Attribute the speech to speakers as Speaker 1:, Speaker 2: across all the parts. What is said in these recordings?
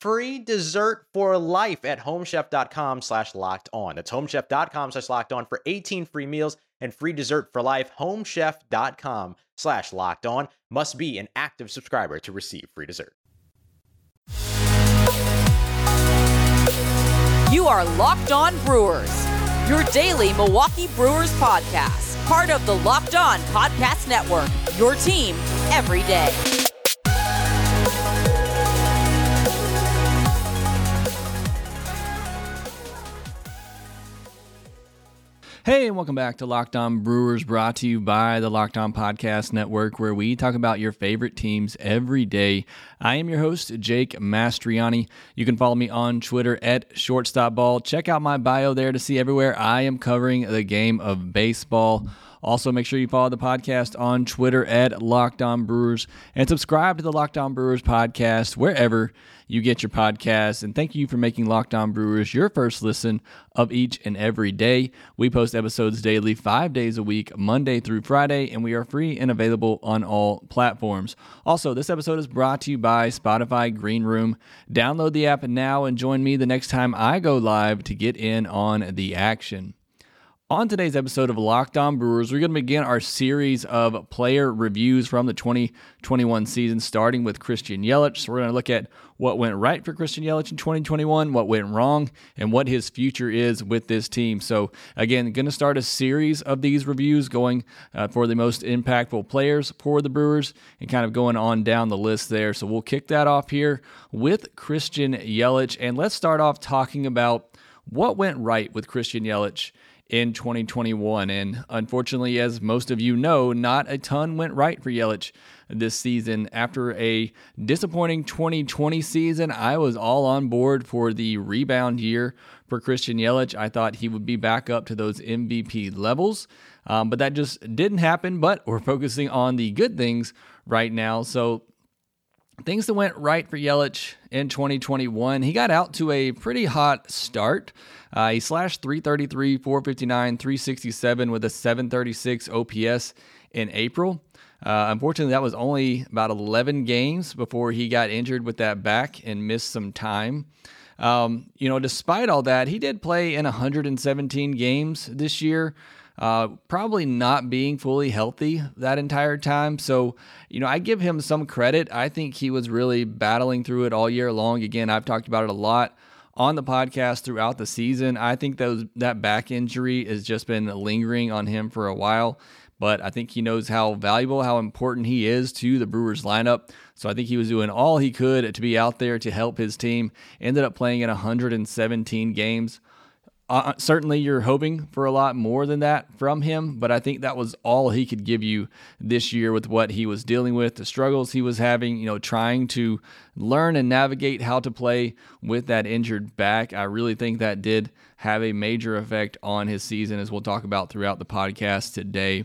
Speaker 1: free dessert for life at homechef.com slash locked on. That's homechef.com slash locked on for 18 free meals and free dessert for life. Homechef.com slash locked on must be an active subscriber to receive free dessert.
Speaker 2: You are Locked On Brewers, your daily Milwaukee Brewers podcast, part of the Locked On Podcast Network, your team every day.
Speaker 3: Hey, and welcome back to Locked On Brewers, brought to you by the Locked On Podcast Network, where we talk about your favorite teams every day. I am your host, Jake Mastriani. You can follow me on Twitter at ShortstopBall. Check out my bio there to see everywhere I am covering the game of baseball. Also, make sure you follow the podcast on Twitter at Locked On Brewers and subscribe to the Locked On Brewers podcast wherever you get your podcasts. And thank you for making Locked On Brewers your first listen of each and every day. We post episodes daily, five days a week, Monday through Friday, and we are free and available on all platforms. Also, this episode is brought to you by Spotify Green Room. Download the app now and join me the next time I go live to get in on the action. On today's episode of Locked On Brewers, we're going to begin our series of player reviews from the 2021 season, starting with Christian Yelich. So, we're going to look at what went right for Christian Yelich in 2021, what went wrong, and what his future is with this team. So, again, going to start a series of these reviews going uh, for the most impactful players for the Brewers and kind of going on down the list there. So, we'll kick that off here with Christian Yelich. And let's start off talking about what went right with Christian Yelich in 2021. And unfortunately, as most of you know, not a ton went right for Yelich this season. After a disappointing 2020 season, I was all on board for the rebound year for Christian Yelich. I thought he would be back up to those MVP levels. Um, but that just didn't happen. But we're focusing on the good things right now. So things that went right for Yelich in 2021, he got out to a pretty hot start. Uh, he slashed 333, 459, 367 with a 736 OPS in April. Uh, unfortunately, that was only about 11 games before he got injured with that back and missed some time. Um, you know, despite all that, he did play in 117 games this year. Uh, probably not being fully healthy that entire time. So, you know, I give him some credit. I think he was really battling through it all year long. Again, I've talked about it a lot on the podcast throughout the season. I think those that back injury has just been lingering on him for a while, but I think he knows how valuable, how important he is to the Brewers lineup. So I think he was doing all he could to be out there to help his team. Ended up playing in 117 games. Uh, certainly you're hoping for a lot more than that from him, but I think that was all he could give you this year with what he was dealing with, the struggles he was having, you know, trying to learn and navigate how to play with that injured back. I really think that did have a major effect on his season, as we'll talk about throughout the podcast today.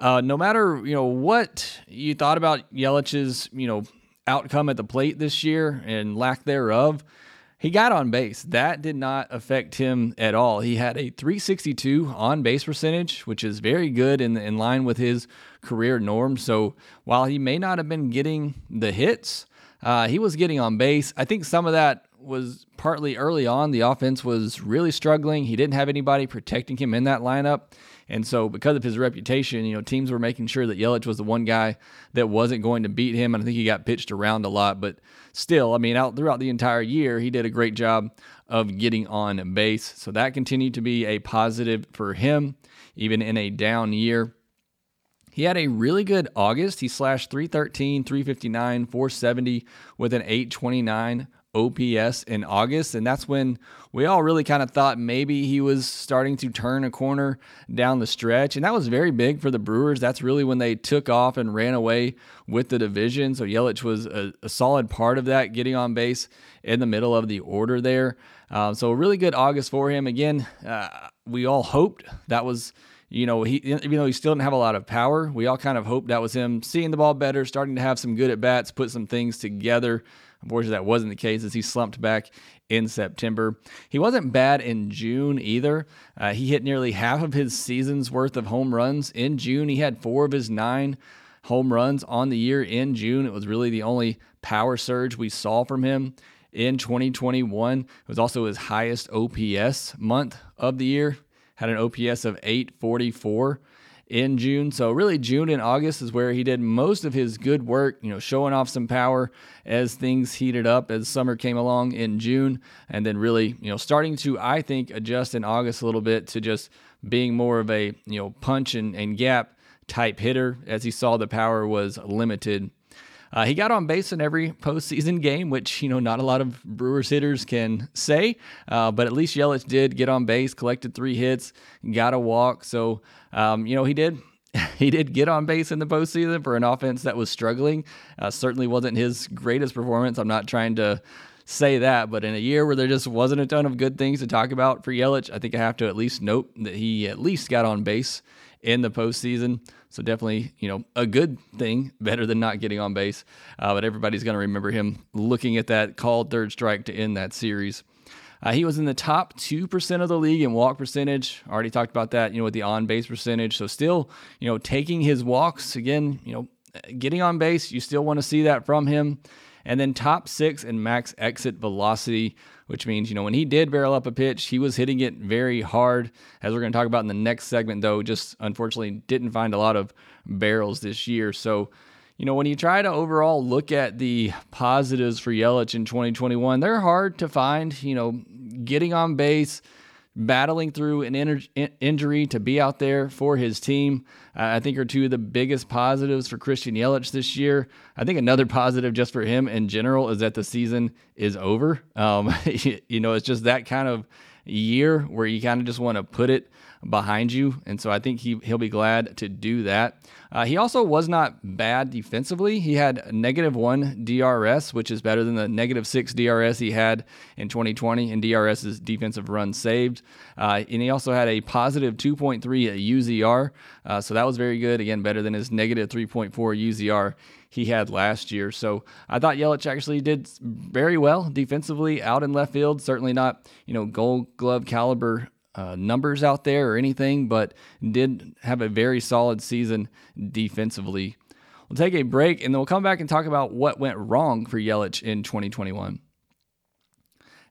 Speaker 3: Uh, no matter you know what you thought about Yelich's you know outcome at the plate this year and lack thereof, he got on base. That did not affect him at all. He had a 362 on base percentage, which is very good in, in line with his career norm. So while he may not have been getting the hits, uh, he was getting on base. I think some of that was partly early on. The offense was really struggling. He didn't have anybody protecting him in that lineup. And so, because of his reputation, you know, teams were making sure that Yelich was the one guy that wasn't going to beat him. And I think he got pitched around a lot. But still, I mean, out throughout the entire year, he did a great job of getting on base. So that continued to be a positive for him, even in a down year. He had a really good August. He slashed 313, 359, 470 with an 829 OPS in August. And that's when we all really kind of thought maybe he was starting to turn a corner down the stretch. And that was very big for the Brewers. That's really when they took off and ran away with the division. So Yelich was a, a solid part of that, getting on base in the middle of the order there. Um, so a really good August for him. Again, uh, we all hoped that was you know, he even though he still didn't have a lot of power, we all kind of hoped that was him seeing the ball better, starting to have some good at bats, put some things together. Unfortunately, that wasn't the case as he slumped back in September. He wasn't bad in June either. Uh, he hit nearly half of his season's worth of home runs in June. He had four of his nine home runs on the year in June. It was really the only power surge we saw from him in 2021. It was also his highest OPS month of the year, had an OPS of 844 in June. So really June and August is where he did most of his good work, you know, showing off some power as things heated up as summer came along in June and then really, you know, starting to I think adjust in August a little bit to just being more of a, you know, punch and, and gap type hitter as he saw the power was limited uh, he got on base in every postseason game, which you know not a lot of Brewers hitters can say, uh, but at least Yelich did get on base, collected three hits, got a walk. So um, you know he did he did get on base in the postseason for an offense that was struggling. Uh, certainly wasn't his greatest performance. I'm not trying to say that, but in a year where there just wasn't a ton of good things to talk about for Yelich, I think I have to at least note that he at least got on base in the postseason. So definitely, you know, a good thing, better than not getting on base. Uh, but everybody's going to remember him looking at that called third strike to end that series. Uh, he was in the top 2% of the league in walk percentage. Already talked about that, you know, with the on base percentage. So still, you know, taking his walks again, you know, getting on base, you still want to see that from him. And then top six in max exit velocity, which means, you know, when he did barrel up a pitch, he was hitting it very hard. As we're going to talk about in the next segment, though, just unfortunately didn't find a lot of barrels this year. So, you know, when you try to overall look at the positives for Yelich in 2021, they're hard to find. You know, getting on base, battling through an in- injury to be out there for his team, uh, I think are two of the biggest positives for Christian Yelich this year. I think another positive just for him in general is that the season is over. Um, you know, it's just that kind of year where you kind of just want to put it behind you. And so I think he, he'll be glad to do that. Uh, he also was not bad defensively. He had negative one DRS, which is better than the negative six DRS he had in 2020 in DRS's defensive run saved. Uh, and he also had a positive 2.3 UZR. Uh, so that was very good. Again, better than his negative 3.4 UZR he had last year. So I thought Yelich actually did very well defensively out in left field. Certainly not, you know, gold glove caliber uh, numbers out there or anything, but did have a very solid season defensively. We'll take a break and then we'll come back and talk about what went wrong for Yelich in 2021.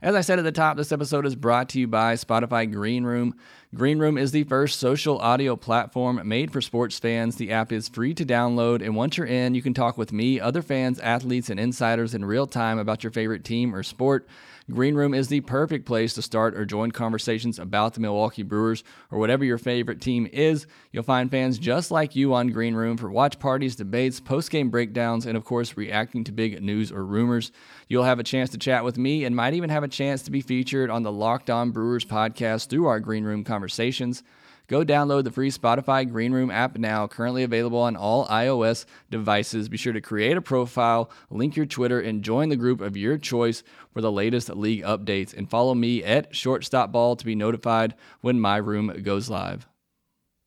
Speaker 3: As I said at the top, this episode is brought to you by Spotify Green Room. Green Room is the first social audio platform made for sports fans. The app is free to download, and once you're in, you can talk with me, other fans, athletes, and insiders in real time about your favorite team or sport. Green Room is the perfect place to start or join conversations about the Milwaukee Brewers or whatever your favorite team is. You'll find fans just like you on Green Room for watch parties, debates, post game breakdowns, and of course, reacting to big news or rumors. You'll have a chance to chat with me and might even have a chance to be featured on the Locked On Brewers podcast through our Green Room conversations. Go download the free Spotify Green Room app now, currently available on all iOS devices. Be sure to create a profile, link your Twitter, and join the group of your choice for the latest league updates. And follow me at ShortstopBall to be notified when my room goes live.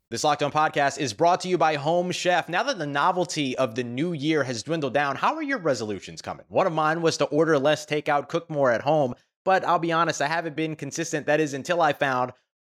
Speaker 1: This Locked On podcast is brought to you by Home Chef. Now that the novelty of the new year has dwindled down, how are your resolutions coming? One of mine was to order less takeout, cook more at home. But I'll be honest, I haven't been consistent. That is until I found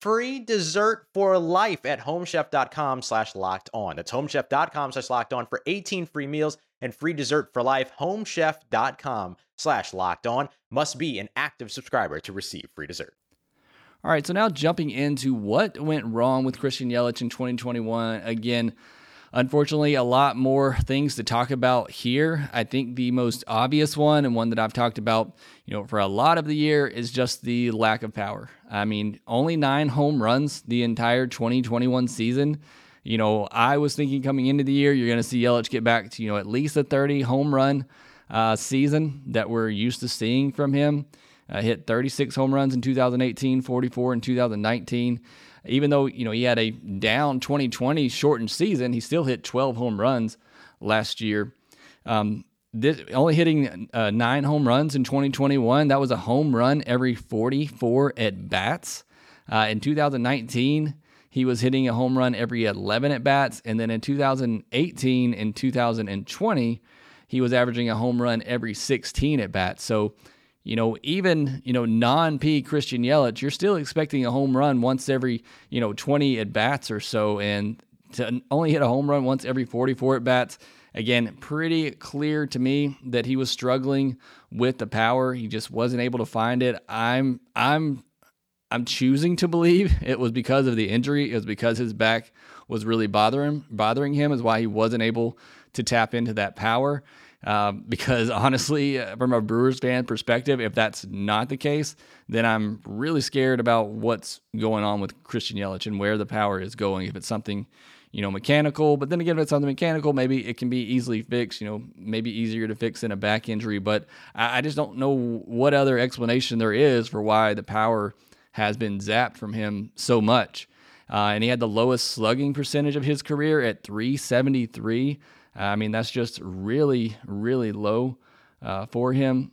Speaker 1: free dessert for life at homechef.com slash locked on. That's homechef.com slash locked on for 18 free meals and free dessert for life. Homechef.com slash locked on must be an active subscriber to receive free dessert.
Speaker 3: All right, so now jumping into what went wrong with Christian Yelich in 2021. Again, unfortunately, a lot more things to talk about here. I think the most obvious one and one that I've talked about, you know, for a lot of the year is just the lack of power. I mean, only 9 home runs the entire 2021 season. You know, I was thinking coming into the year, you're going to see Yelich get back to, you know, at least a 30 home run uh, season that we're used to seeing from him. Uh, hit 36 home runs in 2018, 44 in 2019. Even though you know he had a down 2020 shortened season, he still hit 12 home runs last year. Um, this, only hitting uh, nine home runs in 2021. That was a home run every 44 at bats. Uh, in 2019, he was hitting a home run every 11 at bats, and then in 2018 and 2020, he was averaging a home run every 16 at bats. So you know, even, you know, non P Christian Yelich, you're still expecting a home run once every, you know, 20 at bats or so. And to only hit a home run once every 44 at bats, again, pretty clear to me that he was struggling with the power. He just wasn't able to find it. I'm, I'm, I'm choosing to believe it was because of the injury. It was because his back was really bothering bothering him, is why he wasn't able to tap into that power. Um, because honestly, uh, from a Brewers fan perspective, if that's not the case, then I'm really scared about what's going on with Christian Yelich and where the power is going. If it's something, you know, mechanical, but then again, if it's something mechanical, maybe it can be easily fixed. You know, maybe easier to fix than a back injury. But I, I just don't know what other explanation there is for why the power has been zapped from him so much. Uh, and he had the lowest slugging percentage of his career at 373. I mean, that's just really, really low uh, for him.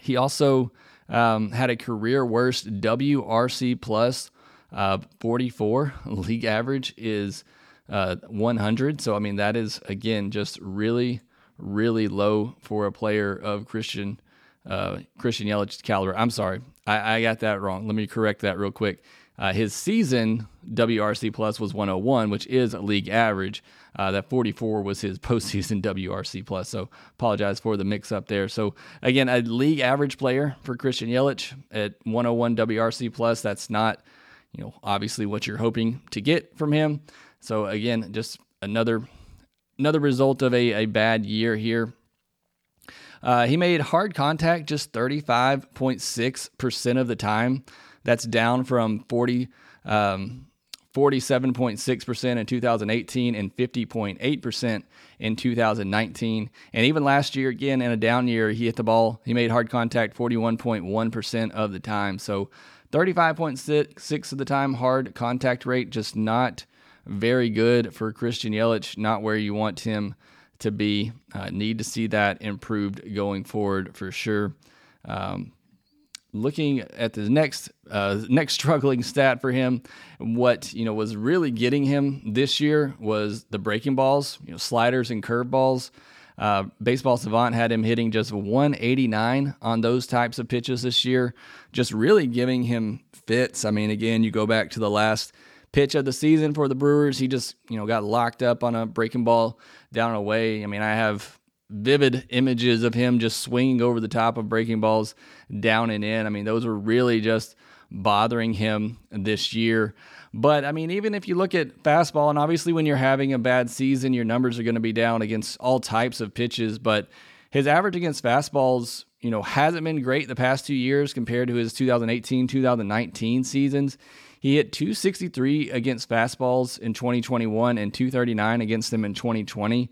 Speaker 3: He also um, had a career worst WRC plus uh, 44. League average is uh, 100. So, I mean, that is, again, just really, really low for a player of Christian uh, Christian Yelich's caliber. I'm sorry, I, I, got that wrong. Let me correct that real quick. Uh, his season WRC plus was 101, which is a league average. Uh, that 44 was his postseason WRC plus. So apologize for the mix up there. So again, a league average player for Christian Yelich at 101 WRC plus. That's not, you know, obviously what you're hoping to get from him. So again, just another another result of a, a bad year here. Uh, he made hard contact just 35.6% of the time. That's down from 40, um, 47.6% in 2018 and 50.8% in 2019. And even last year, again, in a down year, he hit the ball. He made hard contact 41.1% of the time. So 35.6 of the time, hard contact rate, just not very good for Christian Yelich, not where you want him to be. Uh, need to see that improved going forward for sure. Um, looking at the next uh, next struggling stat for him, what you know was really getting him this year was the breaking balls, you know, sliders and curveballs. Uh, Baseball Savant had him hitting just 189 on those types of pitches this year, just really giving him fits. I mean, again, you go back to the last pitch of the season for the Brewers. He just, you know, got locked up on a breaking ball down away. I mean, I have vivid images of him just swinging over the top of breaking balls down and in. I mean, those were really just bothering him this year. But I mean, even if you look at fastball, and obviously when you're having a bad season, your numbers are going to be down against all types of pitches. But his average against fastballs, you know, hasn't been great the past two years compared to his 2018 2019 seasons. He hit 263 against fastballs in 2021 and 239 against them in 2020.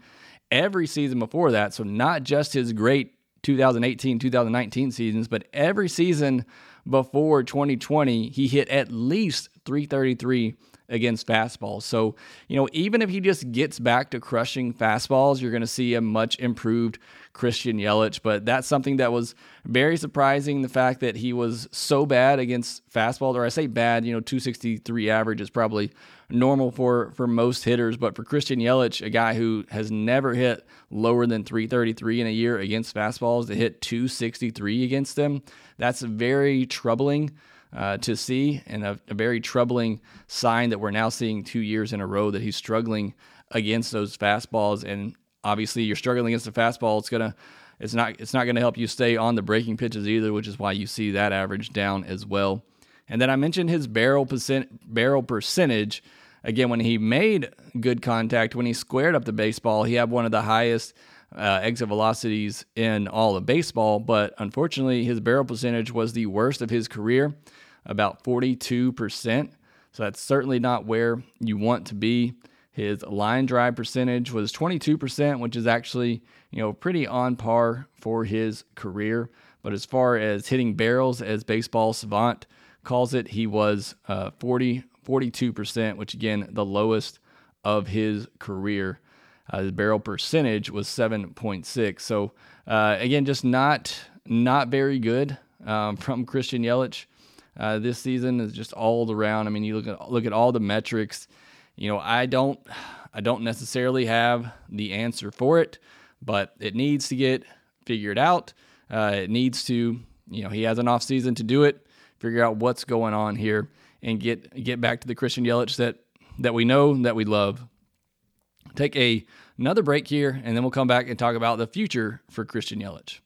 Speaker 3: Every season before that, so not just his great 2018 2019 seasons, but every season before 2020, he hit at least 333 against fastballs. So, you know, even if he just gets back to crushing fastballs, you're going to see a much improved Christian Yelich. But that's something that was very surprising. The fact that he was so bad against fastballs, or I say bad, you know, 263 average is probably normal for for most hitters, but for Christian Yelich, a guy who has never hit lower than 333 in a year against fastballs, to hit 263 against them, that's very troubling. Uh, to see, and a, a very troubling sign that we're now seeing two years in a row that he's struggling against those fastballs. And obviously, you're struggling against the fastball. It's gonna, it's not, it's not gonna help you stay on the breaking pitches either, which is why you see that average down as well. And then I mentioned his barrel percent, barrel percentage. Again, when he made good contact, when he squared up the baseball, he had one of the highest uh, exit velocities in all of baseball. But unfortunately, his barrel percentage was the worst of his career, about 42%. So that's certainly not where you want to be. His line drive percentage was 22%, which is actually, you know, pretty on par for his career. But as far as hitting barrels, as baseball savant calls it, he was uh, 40 42%, which again, the lowest of his career. Uh, the barrel percentage was 7.6. So uh, again, just not not very good um, from Christian Yelich uh, this season. Is just all around. I mean, you look at look at all the metrics. You know, I don't I don't necessarily have the answer for it, but it needs to get figured out. Uh, it needs to, you know, he has an off season to do it. Figure out what's going on here and get get back to the Christian Yelich that that we know that we love. Take a another break here, and then we'll come back and talk about the future for Christian Yelich.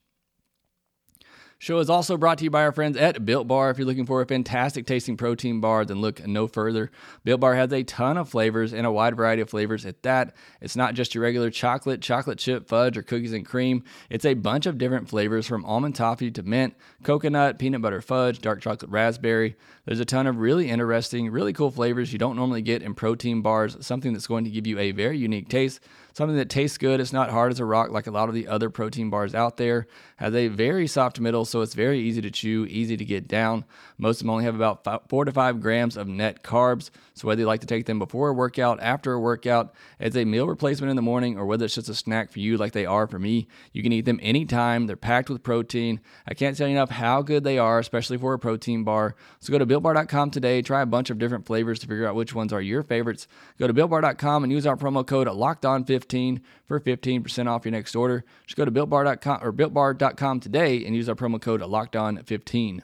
Speaker 3: Show is also brought to you by our friends at Built Bar. If you're looking for a fantastic tasting protein bar, then look no further. Built Bar has a ton of flavors and a wide variety of flavors at that. It's not just your regular chocolate, chocolate chip, fudge, or cookies and cream. It's a bunch of different flavors from almond toffee to mint, coconut, peanut butter fudge, dark chocolate raspberry. There's a ton of really interesting, really cool flavors you don't normally get in protein bars, something that's going to give you a very unique taste something that tastes good. It's not hard as a rock like a lot of the other protein bars out there. Has a very soft middle, so it's very easy to chew, easy to get down. Most of them only have about five, four to five grams of net carbs. So whether you like to take them before a workout, after a workout, as a meal replacement in the morning, or whether it's just a snack for you like they are for me, you can eat them anytime. They're packed with protein. I can't tell you enough how good they are, especially for a protein bar. So go to builtbar.com today, try a bunch of different flavors to figure out which ones are your favorites. Go to builtbar.com and use our promo code LOCKEDON15 15 for 15% off your next order. Just go to builtbar.com or builtbar.com today and use our promo code LOCKEDON15.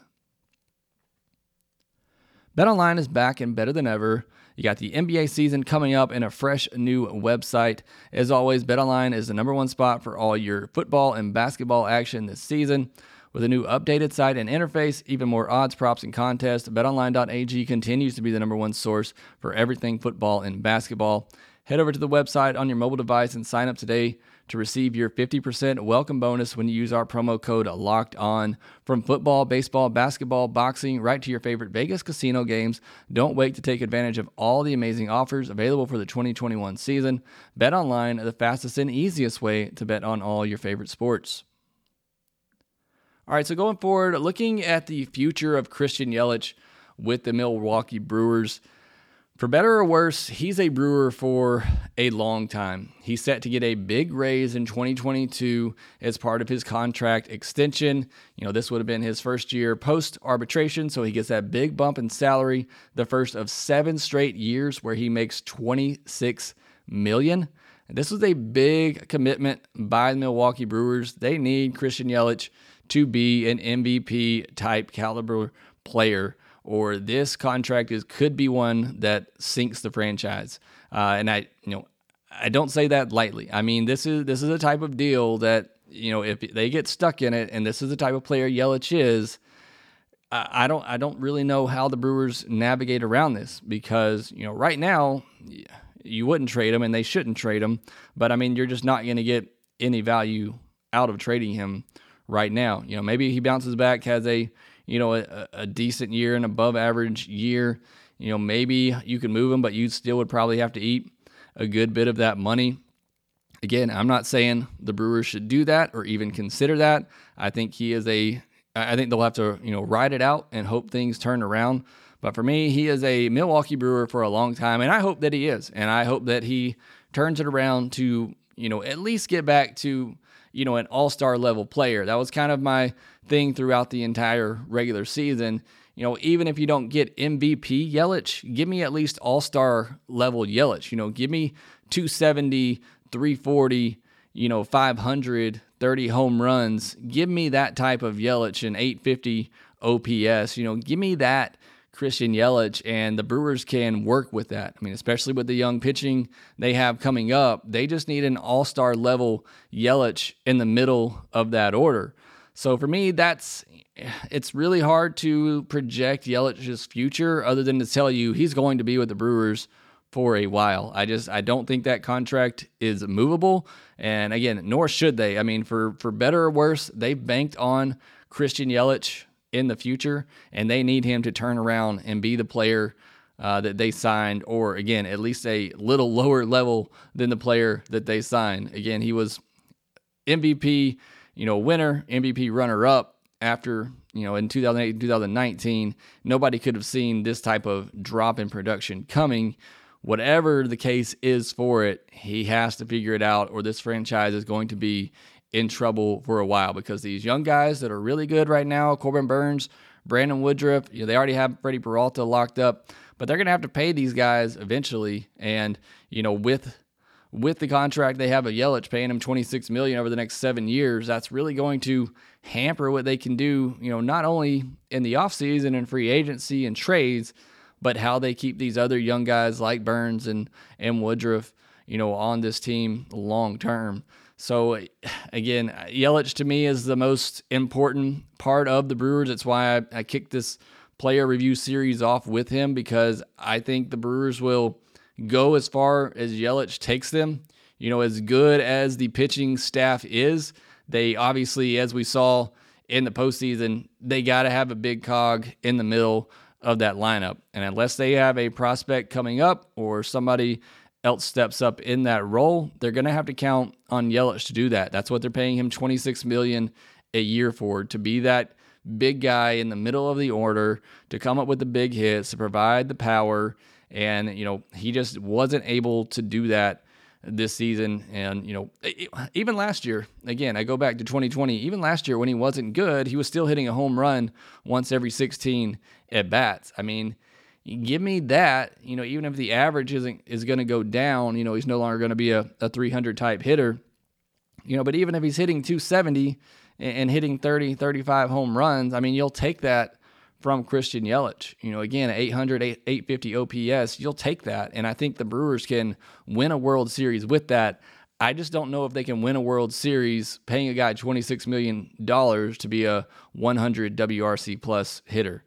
Speaker 3: BetOnline is back and better than ever. You got the NBA season coming up and a fresh new website. As always, BetOnline is the number one spot for all your football and basketball action this season. With a new updated site and interface, even more odds, props, and contests, betonline.ag continues to be the number one source for everything football and basketball. Head over to the website on your mobile device and sign up today to receive your 50% welcome bonus when you use our promo code locked on. From football, baseball, basketball, boxing, right to your favorite Vegas casino games, don't wait to take advantage of all the amazing offers available for the 2021 season. Bet online, the fastest and easiest way to bet on all your favorite sports. All right, so going forward, looking at the future of Christian Yelich with the Milwaukee Brewers. For better or worse, he's a brewer for a long time. He's set to get a big raise in 2022 as part of his contract extension. You know, this would have been his first year post arbitration, so he gets that big bump in salary, the first of seven straight years where he makes 26 million. This was a big commitment by the Milwaukee Brewers. They need Christian Yelich to be an MVP type caliber player, or this contract is could be one that sinks the franchise. Uh, and I, you know, I don't say that lightly. I mean, this is this is a type of deal that you know if they get stuck in it, and this is the type of player Yelich is. I don't I don't really know how the Brewers navigate around this because you know right now you wouldn't trade him and they shouldn't trade him, but I mean you're just not going to get any value out of trading him right now. You know maybe he bounces back, has a you know a, a decent year, an above average year. You know maybe you can move him, but you still would probably have to eat a good bit of that money. Again, I'm not saying the Brewers should do that or even consider that. I think he is a I think they'll have to, you know, ride it out and hope things turn around. But for me, he is a Milwaukee Brewer for a long time, and I hope that he is. And I hope that he turns it around to, you know, at least get back to, you know, an all star level player. That was kind of my thing throughout the entire regular season. You know, even if you don't get MVP Yelich, give me at least all star level Yelich. You know, give me 270, 340, you know, 500, 30 home runs. Give me that type of Yelich and 850 OPS. You know, give me that Christian Yelich, and the Brewers can work with that. I mean, especially with the young pitching they have coming up, they just need an all star level Yelich in the middle of that order. So for me, that's it's really hard to project Yelich's future other than to tell you he's going to be with the Brewers for a while. I just I don't think that contract is movable. And again, nor should they. I mean, for for better or worse, they've banked on Christian Yelich in the future, and they need him to turn around and be the player uh, that they signed, or again, at least a little lower level than the player that they signed. Again, he was MVP, you know, winner, MVP runner up after you know in 2008 2019 nobody could have seen this type of drop in production coming whatever the case is for it, he has to figure it out, or this franchise is going to be in trouble for a while because these young guys that are really good right now, Corbin Burnes, Brandon Woodruff, you know, they already have Freddie Peralta locked up, but they're going to have to pay these guys eventually. And, you know, with with the contract they have of Yelich paying him 26 million over the next 7 years, that's really going to hamper what they can do, you know, not only in the offseason and free agency and trades, but how they keep these other young guys like Burnes and and Woodruff, you know, on this team long term. So again, Yelich to me is the most important part of the Brewers. It's why I, I kicked this player review series off with him because I think the Brewers will go as far as Yelich takes them. You know, as good as the pitching staff is, they obviously, as we saw in the postseason, they got to have a big cog in the middle of that lineup. And unless they have a prospect coming up or somebody else steps up in that role, they're going to have to count on Yelich to do that. That's what they're paying him 26 million a year for to be that big guy in the middle of the order to come up with the big hits, to provide the power and you know, he just wasn't able to do that this season. And, you know, even last year, again, I go back to 2020, even last year when he wasn't good, he was still hitting a home run once every 16 at bats. I mean, give me that, you know, even if the average isn't is going to go down, you know, he's no longer going to be a, a 300 type hitter, you know, but even if he's hitting 270 and, and hitting 30, 35 home runs, I mean, you'll take that from Christian Yelich. You know, again, 800, 850 OPS, you'll take that. And I think the Brewers can win a World Series with that. I just don't know if they can win a World Series paying a guy $26 million to be a 100 WRC plus hitter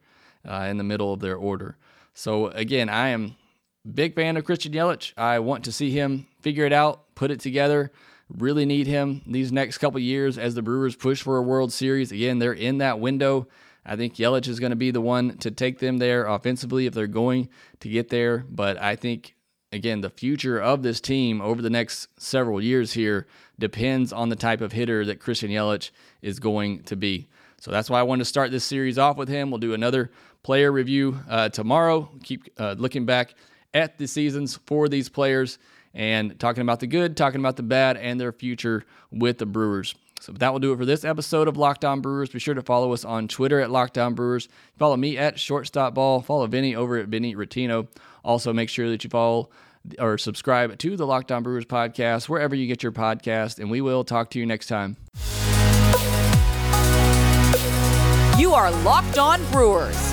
Speaker 3: uh, in the middle of their order. So, again, I am big fan of Christian Yelich. I want to see him figure it out, put it together. Really need him these next couple years as the Brewers push for a World Series. Again, they're in that window. I think Yelich is going to be the one to take them there offensively if they're going to get there. But I think, again, the future of this team over the next several years here depends on the type of hitter that Christian Yelich is going to be. So that's why I wanted to start this series off with him. We'll do another player review uh, tomorrow. Keep uh, looking back at the seasons for these players and talking about the good, talking about the bad, and their future with the Brewers. So that will do it for this episode of Locked On Brewers. Be sure to follow us on Twitter at Locked On Brewers. Follow me at Shortstop Ball. Follow Vinny over at Vinny Rottino. Also, make sure that you follow or subscribe to the Locked On Brewers podcast wherever you get your podcast, and we will talk to you next time.
Speaker 2: You are Locked On Brewers,